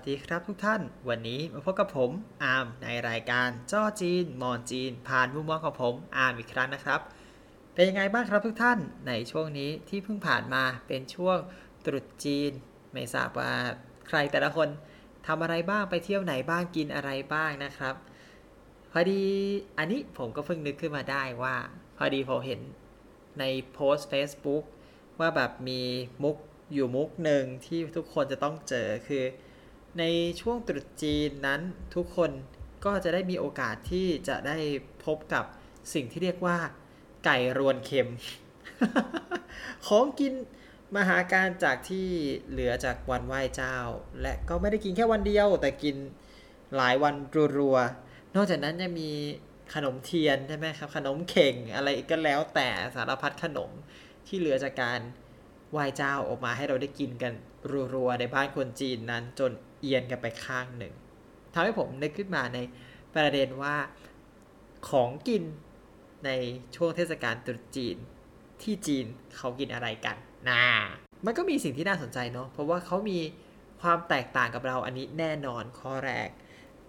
สดีครับทุกท่าน วันนี้มาพบกับผมอาร์มในรายการจ้อจีน มอนจีน ผ่านมุมมองของผมอาร์มอีกครั้งนะครับ เป็นยังไงบ้างครับทุกท่านในช่วงนี้ที่เพิ่งผ่านมาเป็นช่วงตรุษจีน ไม่ทราบว่าใครแต่ละคนทำอะไรบ้างไปเที่ยวไหนบ้างกินอะไรบ้างนะครับ พอดีอันนี้ผมก็เพิ่งนึกขึ้นมาได้ว่า พอดีผมเห็นในโพสต์ Facebook ว่าแบบมีมุกอยู่มุกหนึ่งที่ทุกคนจะต้องเจอคือ ในช่วงตรุษจีนนั้นทุกคนก็จะได้มีโอกาสที่จะได้พบกับสิ่งที่เรียกว่า ไก่รวนเค็ม ของกินมหาการจากที่เหลือจากวันไหว้เจ้า และก็ไม่ได้กินแค่วันเดียว แต่กินหลายวันรัวๆ นอกจากนั้นยังมีขนมเทียนใช่ไหมครับ ขนมเข่งอะไรก็แล้วแต่สารพัดขนมที่เหลือจากการ ไหว้เจ้าออกมาให้เราได้กินกันรัวๆในบ้านคนจีนนั้นจนเอียนกันไปข้างหนึ่งทำให้ผมนึกขึ้นมาในประเด็นว่าของกินในช่วงเทศกาลตรุษจีนที่จีนเขากินอะไรกันนะมันก็มีสิ่งที่น่าสนใจเนาะเพราะว่าเขามีความแตกต่างกับเราอันนี้แน่นอนข้อแรก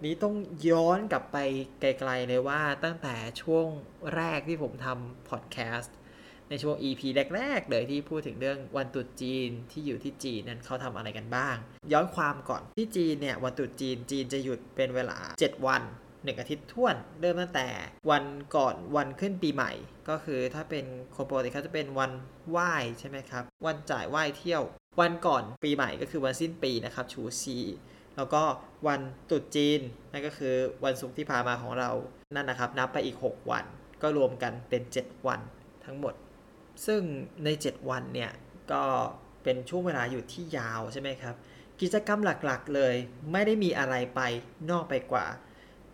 นี้ต้องย้อนกลับไปไกลๆเลยว่าตั้งแต่ช่วงแรกที่ผมทำพอดแคสต์ ในช่วง EP แรกๆเลยที่พูดถึงเรื่องวันตรุษจีนที่อยู่ที่จีนนั้นเขาทำอะไรกันบ้าง ย้อนความก่อนที่จีนเนี่ยวันตรุษจีนจีนจะหยุดเป็นเวลา 7 วัน1อาทิตย์ท่วนเริ่มตั้งแต่วันก่อนวันขึ้นปีใหม่ ก็คือถ้าเป็นคนปกติเขาจะเป็นวันไหว้ใช่ไหมครับ วันจ่ายไหว้เที่ยว วันก่อนปีใหม่ก็คือวันสิ้นปีนะครับชูซีแล้วก็วันตรุษจีนนั่นก็คือวันศุกร์ที่ผ่านมาของเรานั่นนะครับ นับไปอีก 6 วัน ก็รวมกันเป็น 7 วันทั้งหมด ซึ่งใน 7 วันเนี่ย ก็เป็นช่วงเวลาอยู่ที่ยาวใช่ไหมครับ กิจกรรมหลักๆเลย ไม่ได้มีอะไรไปนอกไปกว่า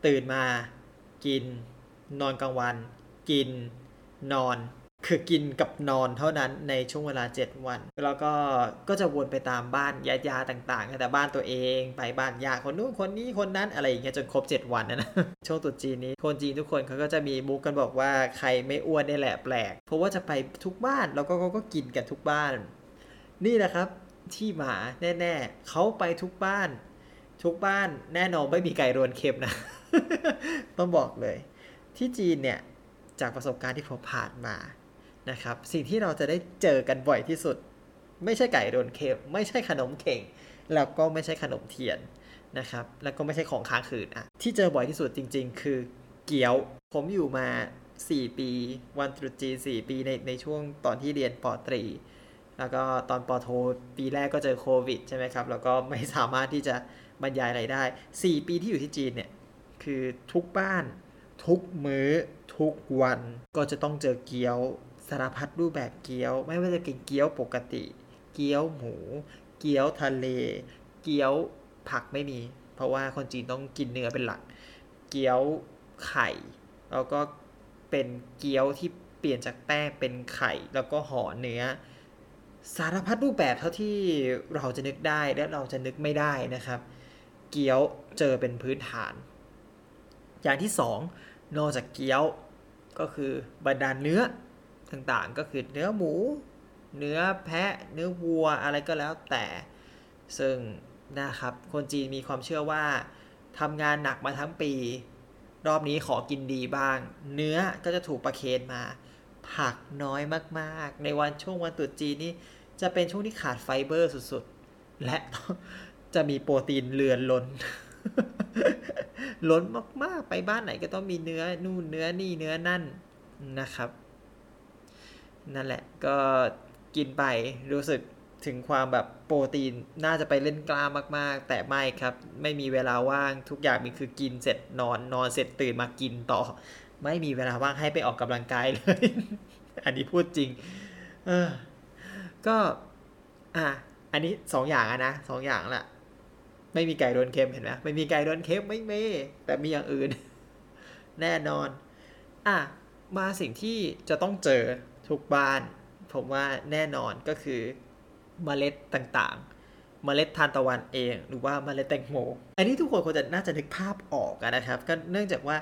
ตื่นมา กิน นอนกลางวัน กิน นอน คือกินกับนอนเท่านั้นในช่วงเวลา 7 วัน แล้วก็ก็จะวนไปตามบ้านญาติๆต่างๆ แต่บ้านตัวเองไปบ้านญาติคนนู้นคนนี้คนนั้นอะไรอย่างเงี้ยจนครบ 7 วันนะนะช่วงตุจีนนี้คนจีนทุกคนเขาก็จะมีมุกกันบอกว่าใครไม่อ้วนนี่แหละแปลก เพราะว่าจะไปทุกบ้านแล้วก็ก็ก็กินกันทุกบ้าน นี่แหละครับที่มาแน่ๆเขาไปทุกบ้าน ทุกบ้านแน่นอนไม่มีไก่รวนเค็มนะ ต้องบอกเลย ที่จีนเนี่ยจากประสบการณ์ที่ผมผ่านมา นะครับ สิ่งที่เราจะได้เจอกันบ่อยที่สุด ไม่ใช่ไก่รวนเค็มไม่ใช่ขนมเข่ง แล้วก็ไม่ใช่ขนมเทียนนะครับ แล้วก็ไม่ใช่ของค้างคืนอะที่เจอบ่อยที่สุดจริง ๆ คือเกี๊ยว ผมอยู่มา 4 ปี วันตรุษจีน4ปีในในช่วงตอนที่เรียนปตรี แล้วก็ตอนปโทปีแรกก็เจอโควิดใช่ไหมครับ แล้วก็ไม่สามารถที่จะบรรยายอะไรได้ 4 ปีที่อยู่ที่จีนเนี่ยคือทุกบ้าน ทุกมื้อ ทุกวันก็จะต้องเจอเกี๊ยว สารพัดรูปแบบเกี๊ยว ไม่ว่าจะเป็นเกี๊ยวปกติ เกี๊ยวหมู เกี๊ยวทะเล เกี๊ยวผักไม่มี เพราะว่าคนจีนต้องกินเนื้อเป็นหลัก เกี๊ยวไข่ แล้วก็เป็นเกี๊ยวที่เปลี่ยนจากแป้งเป็นไข่ แล้วก็ห่อเนื้อ สารพัดรูปแบบเท่าที่เราจะนึกได้และเราจะนึกไม่ได้นะครับ เกี๊ยวเจอเป็นพื้นฐาน อย่างที่สองนอกจากเกี๊ยวก็คือบรรดาเนื้อ ต่างๆ ก็คือเนื้อหมู เนื้อแพะ เนื้อวัวอะไรก็แล้วแต่ ซึ่งนะครับ คนจีนมีความเชื่อว่าทำงานหนักมาทั้งปี รอบนี้ขอกินดีบ้าง เนื้อก็จะถูกประเคนมา ผักน้อยมากๆ ในวันช่วงวันตรุษจีนนี่จะเป็นช่วงที่ขาดไฟเบอร์สุดๆ และจะมีโปรตีนเลือนล้น ล้นมากๆ ไปบ้านไหนก็ต้องมีเนื้อนู่นเนื้อนี่เนื้อนั่นนะครับ นั่นแหละ ก็กินไปรู้สึกถึงความแบบโปรตีนน่าจะไปเล่นกล้ามมากๆ แต่ไม่ครับ ไม่มีเวลาว่างทุกอย่างมีคือกินเสร็จนอนนอนเสร็จตื่นมากินต่อ ไม่มีเวลาว่างให้ไปออกกำลังกายเลย อันนี้พูดจริง เออ ก็ อะอันนี้สองอย่างนะสองอย่างแหละไม่มีไก่โดนเค็มเห็นไหมไม่มีไก่โดนเค็มไม่เมแต่มีอย่างอื่น แน่นอน อะมาสิ่งที่จะต้องเจอ ทุกบ้าน ผมว่าแน่นอนก็คือเมล็ดต่างๆเมล็ดทานตะวันเอง หรือว่าเมล็ดแตงโม อันนี้ทุกคนคงจะน่าจะนึกภาพออกนะครับ ก็เนื่องจากว่า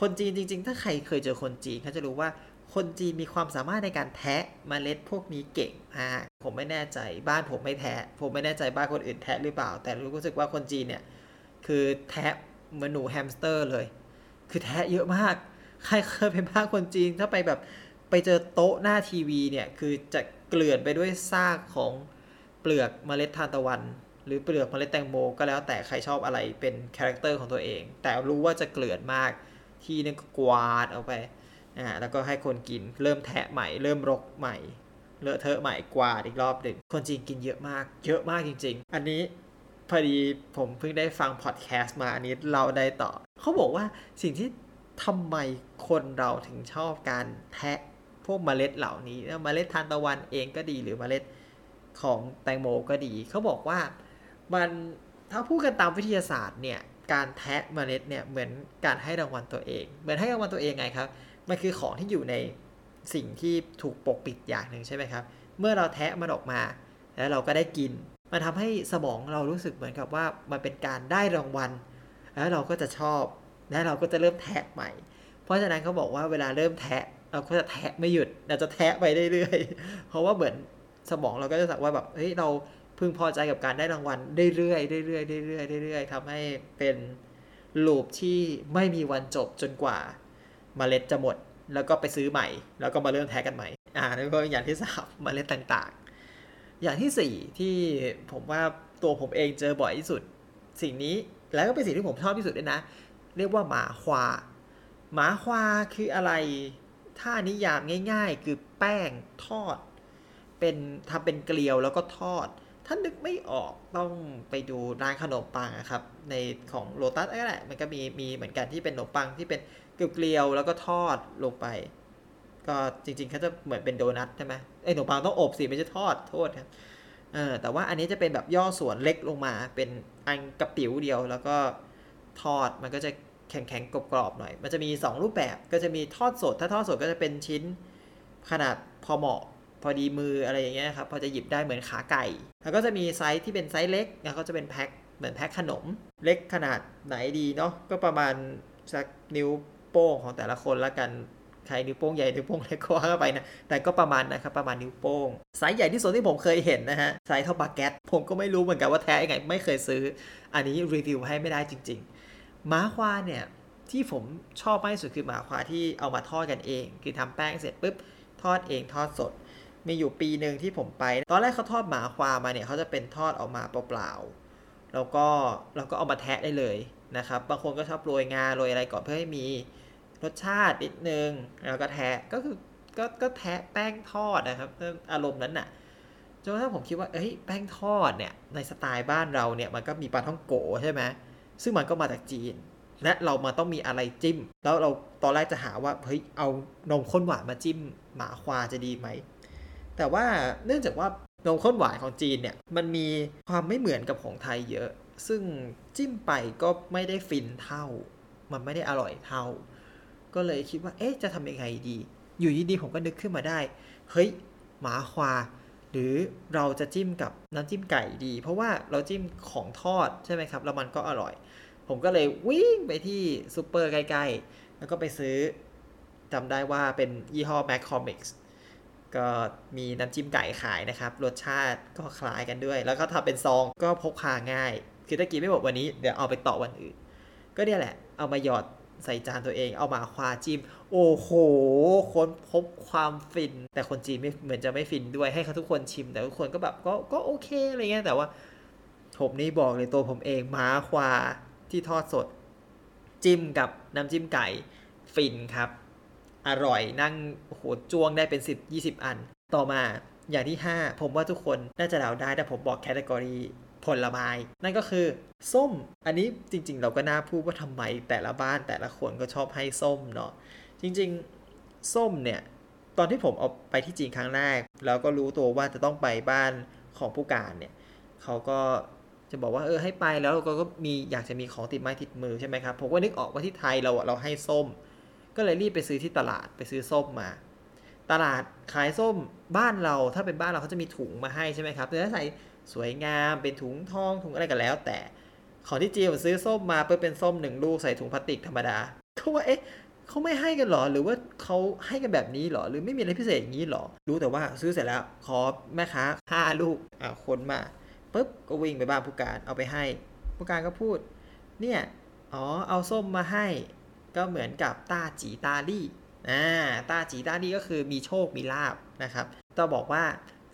คนจีนจริง ๆ ถ้าใครเคยเจอคนจีนเขาจะรู้ว่าคนจีนมีความสามารถในการแทะเมล็ดพวกนี้เก่งมากผมไม่แน่ใจบ้านผมไม่แทะ ผมไม่แน่ใจบ้านคนอื่นแทะหรือเปล่า แต่รู้สึกว่าคนจีนเนี่ยคือแทะเหมือนหนูแฮมสเตอร์เลย คือแทะเยอะมาก ใครเคยไปบ้านคนจีนถ้าไปแบบ ไปเจอโต๊ะหน้าทีวีเนี่ยคือจะเกลื่อนไปด้วยซากของเปลือกเมล็ดทานตะวัน หรือเปลือกเมล็ดแตงโมก็แล้วแต่ใครชอบอะไรเป็น character ของตัวเอง แต่รู้ว่าจะเกลื่อนมากที่นึงก็กวาดเอาไปอ่าแล้วก็ให้คนกินเริ่มแทะใหม่ เริ่มรกใหม่เลอะเทอะใหม่กวาดอีกรอบหนึ่งคนจีนกินเยอะมาก เยอะมากจริง ๆ อันนี้พอดีผมเพิ่งได้ฟังพอดแคสต์มาอันนี้เราได้ต่อ เขาบอกว่าสิ่งที่ทำไมคนเราถึงชอบการแทะ พวกเมล็ดเหล่านี้เมล็ดทานตะวันเองก็ดีหรือเมล็ดของแตงโมก็ดี เขาบอกว่ามันถ้าพูดกันตามวิทยาศาสตร์เนี่ยการแทะเมล็ดเนี่ยเหมือนการให้รางวัลตัวเอง เหมือนให้รางวัลตัวเองไงครับมันคือของที่อยู่ในสิ่งที่ถูกปกปิดอย่างหนึ่งใช่ไหมครับ เมื่อเราแทะมันออกมา แล้วเราก็ได้กิน มันทำให้สมองเรารู้สึกเหมือนกับว่ามันเป็นการได้รางวัล แล้วเราก็จะชอบ แล้วเราก็จะเริ่มแทะใหม่ เพราะฉะนั้นเขาบอกว่าเวลาเริ่มแทะ เราก็จะแทะไม่หยุดเราจะแทะไปเรื่อยๆเพราะว่าเหมือนสมองเราก็จะสักว่าแบบเฮ้ยเราพึงพอใจกับการได้รางวัลเรื่อยๆเรื่อยๆเรื่อยๆเรื่อยๆทำให้เป็นลูปที่ไม่มีวันจบจนกว่าเมล็ดจะหมด แล้วก็ไปซื้อใหม่ แล้วก็มาเริ่มแทะกันใหม่ อ่าแล้วก็อย่างที่สามเมล็ดต่างๆ อย่างที่สี่ที่ผมว่าตัวผมเองเจอบ่อยที่สุด สิ่งนี้แล้วก็เป็นสิ่งที่ผมชอบที่สุดด้วยนะ เรียกว่าหมาควาหมาควาคืออะไร ถ้านิยามง่าย ๆ คือแป้งทอด เป็นทำเป็นเกลียวแล้วก็ทอด ถ้านึกไม่ออกต้องไปดูร้านขนมปังครับ ในของโลตัสก็แหละมันก็มีมีเหมือนกันที่เป็นขนมปังที่เป็นเกลียวแล้วก็ทอดลงไป ก็จริงๆเขาจะเหมือนเป็นโดนัทใช่ไหมไอ้ขนมปังต้องอบสิไม่ใช่ทอดโทษครับเออแต่ว่าอันนี้จะเป็นแบบย่อส่วนเล็กลงมา เป็นอันกระปิ๋วเดียวแล้วก็ทอดมันก็จะ แข็งๆกรอบๆหน่อย มันจะมี 2 รูปแบบก็จะมีทอดสด ถ้าทอดสดก็จะเป็นชิ้นขนาดพอเหมาะ พอดีมืออะไรอย่างเงี้ยครับพอจะหยิบได้เหมือนขาไก่ แล้วก็จะมีไซส์ที่เป็นไซส์เล็กแล้วก็จะเป็นแพ็คเหมือนแพ็คขนม เล็กขนาดไหนดีเนาะก็ประมาณสักนิ้วโป้งของแต่ละคนละกันใครนิ้วโป้งใหญ่นิ้วโป้งเล็กก็ว่าเข้าไปนะแต่ก็ประมาณนะครับประมาณนิ้วโป้งไซส์ใหญ่ที่สุดที่ผมเคยเห็นนะฮะไซส์เท่าบาเกตผมก็ไม่รู้เหมือนกันว่าแทะยังไงไม่เคยซื้อ อันนี้รีวิวให้ไม่ได้จริง ๆ หมาควาเนี่ยที่ผมชอบมากที่สุดคือหมาควาที่เอามาทอดกันเอง คือทำแป้งเสร็จปุ๊บทอดเองทอดสด มีอยู่ปีหนึ่งที่ผมไป ตอนแรกเขาทอดหมาความาเนี่ยเขาจะเป็นทอดออกมาเปล่าๆแล้วก็เราก็เอามาแทะได้เลยนะครับบางคนก็ชอบโรยงาโรยอะไรก่อนเพื่อให้มีรสชาตินิดนึงแล้วก็แทะก็คือก็ก็แทะแป้งทอดนะครับอารมณ์นั้นน่ะจนกระทั่งผมคิดว่าเอ้ยแป้งทอดเนี่ยในสไตล์บ้านเราเนี่ยมันก็มีปลาท่องโกใช่ไหม ซึ่งมันก็มาจากจีน และเรามาต้องมีอะไรจิ้ม แล้วเราตอนแรกจะหาว่าเฮ้ยเอานมข้นหวานมาจิ้มหมาควาจะดีไหม แต่ว่าเนื่องจากว่านมข้นหวานของจีนเนี่ยมันมีความไม่เหมือนกับของไทยเยอะ ซึ่งจิ้มไปก็ไม่ได้ฟินเท่า มันไม่ได้อร่อยเท่า ก็เลยคิดว่าเอ๊ะจะทำยังไงดี อยู่ดีๆผมก็นึกขึ้นมาได้ เฮ้ยหมาควา หรือเราจะจิ้มกับน้ำจิ้มไก่ดี เพราะว่าเราจิ้มของทอดใช่ไหมครับ แล้วมันก็อร่อย ผมก็เลยวิ่งไปที่ซูเปอร์ใกล้ๆ แล้วก็ไปซื้อจำได้ว่าเป็นยี่ห้อ m a c c o m i c s ก็มีน้ำจิ้มไก่ขายนะครับ รสชาติก็คล้ายกันด้วย แล้วก็ทำเป็นซองก็พกพาง่าย คือถ้ากินไม่หมดวันนี้ เดี๋ยวเอาไปต่อวันอื่น ก็เนี่ยแหละ เอามาหยอด ใส่จานตัวเองเอามาควาจิ้ม โอ้โหคนพบความฟิน แต่คนจีนไม่เหมือนจะไม่ฟินด้วยให้เขาทุกคนชิม แต่ทุกคนก็แบบก็ก็โอเคอะไรเงี้ยแต่ว่าผมนี่บอกเลยตัวผมเองม้าควาที่ทอดสด จิ้มกับน้ำจิ้มไก่ฟินครับ อร่อยนั่งโอ้โหจ้วงได้เป็น 10 20 อัน ต่อมาอย่างที่ 5 ผมว่าทุกคนน่าจะเดาได้แต่ผมบอกแคตตากรี ผลไม้ นั่นก็คือ ส้ม อันนี้จริง ๆ เราก็น่าพูดว่าทำไมแต่ละบ้านแต่ละคนก็ชอบให้ส้มเนาะจริง ๆ ส้มเนี่ยตอนที่ผมเอาไปที่จีนครั้งแรก แล้วก็รู้ตัวว่าจะต้องไปบ้านของผู้การเนี่ยเขาก็จะบอกว่าเออให้ไปแล้วก็ก็มีอยากจะมีของติดไม้ติดมือใช่ไหมครับผมก็นึกออกว่าที่ไทยเราเราให้ส้ม ก็เลยรีบไปซื้อที่ตลาดไปซื้อส้มมา ตลาดขายส้มบ้านเราถ้าเป็นบ้านเราเขาจะมีถุงมาให้ใช่ไหมครับเนื้อใส่ สวยงามเป็นถุงทองถุงอะไรกันแล้ว แต่ของที่จีนผมซื้อส้มมาเพื่อเป็นส้มหนึ่งลูกใส่ถุงพลาสติกธรรมดาเขาว่าเอ๊ะเขาไม่ให้กันหรอ หรือว่าเขาให้กันแบบนี้หรอ หรือไม่มีอะไรพิเศษอย่างนี้หรอ รู้แต่ว่าซื้อเสร็จแล้วขอแม่ค้าห้าลูกอ่าคนมาปุ๊บก็วิ่งไปบ้านผู้การเอาไปให้ ผู้การก็พูด เนี่ยอ๋อเอาส้มมาให้ ก็เหมือนกับต้าจีตาลี่อ่าต้าจีตาลี่ก็คือมีโชคมีลาบนะครับต้องบอกว่า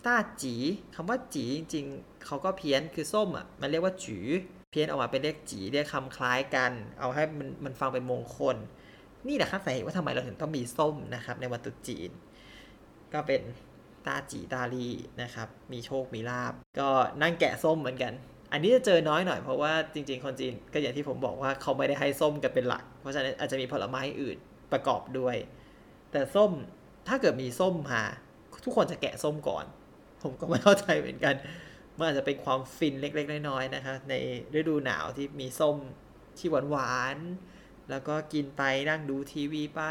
ต้าจีคำว่าจีจริงๆเขาก็เพี้ยนคือส้มอะมันเรียกว่าจือเพี้ยนออกมาเป็นเลขจีเรียกคำคล้ายกัน เอาให้มันมันฟังเป็นมงคล นี่แหละครับสาเหตุว่าทำไมเราถึงต้องมีส้มนะครับในวันตรุษจีน ก็เป็นตาจีตาลีนะครับมีโชคมีลาบ ก็นั่งแกะส้มเหมือนกัน อันนี้จะเจอน้อยหน่อยเพราะว่าจริง ๆ คนจีนก็อย่างที่ผมบอกว่าเขาไม่ได้ให้ส้มกันเป็นหลัก เพราะฉะนั้นอาจจะมีผลไม้อื่นประกอบด้วย แต่ส้มถ้าเกิดมีส้มมาทุกคนจะแกะส้มก่อน ผมก็ไม่เข้าใจเหมือนกันมันอาจจะเป็นความฟินเล็ก ๆ น้อยๆนะครับในฤดูหนาวที่มีส้มที่หวานๆ แล้วก็กินไปนั่งดูทีวีไป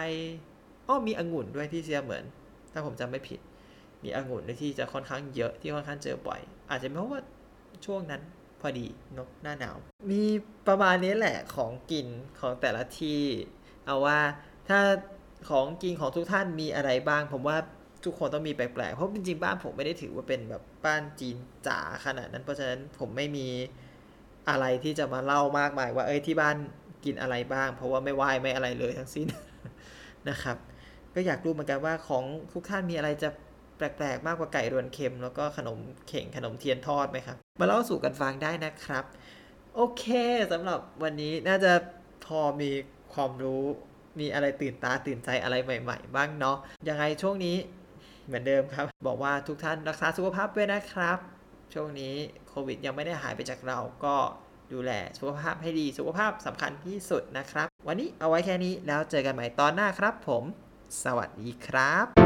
อ้อมีองุ่นด้วยที่เสียเหมือน ถ้าผมจำไม่ผิด มีองุ่นด้วยที่จะค่อนข้างเยอะที่ค่อนข้างเจอบ่อย อาจจะเพราะว่าช่วงนั้นพอดีนกหน้าหนาว มีประมาณนี้แหละของกินของแต่ละที่ เอาว่าถ้าของกินของทุกท่านมีอะไรบ้าง ผมว่า ทุกคนต้องมีแปลกๆ เพราะจริงๆบ้านผมไม่ได้ถือว่าเป็นแบบบ้านจีนจ๋าขนาดนั้น เพราะฉะนั้นผมไม่มีอะไรที่จะมาเล่ามากมาย ว่าเอ้ยที่บ้านกินอะไรบ้าง เพราะว่าไม่ไหวไม่อะไรเลยทั้งสิ้นนะครับ ก็อยากรู้เหมือนกันว่าของทุกท่านมีอะไรจะแปลกๆ มากกว่าไก่รวนเค็ม แล้วก็ขนมเข่งขนมเทียนทอดไหมครับ มาเล่าสู่กันฟังได้นะครับ โอเคสำหรับวันนี้น่าจะพอมีความรู้มีอะไรตื่นตาตื่นใจอะไรใหม่ ๆ บ้างเนาะยังไงช่วงนี้ เหมือนเดิมครับ บอกว่าทุกท่านรักษาสุขภาพด้วยนะครับ ช่วงนี้โควิดยังไม่ได้หายไปจากเราก็ดูแลสุขภาพให้ดีสุขภาพสำคัญที่สุดนะครับ วันนี้เอาไว้แค่นี้แล้วเจอกันใหม่ตอนหน้าครับผม สวัสดีครับ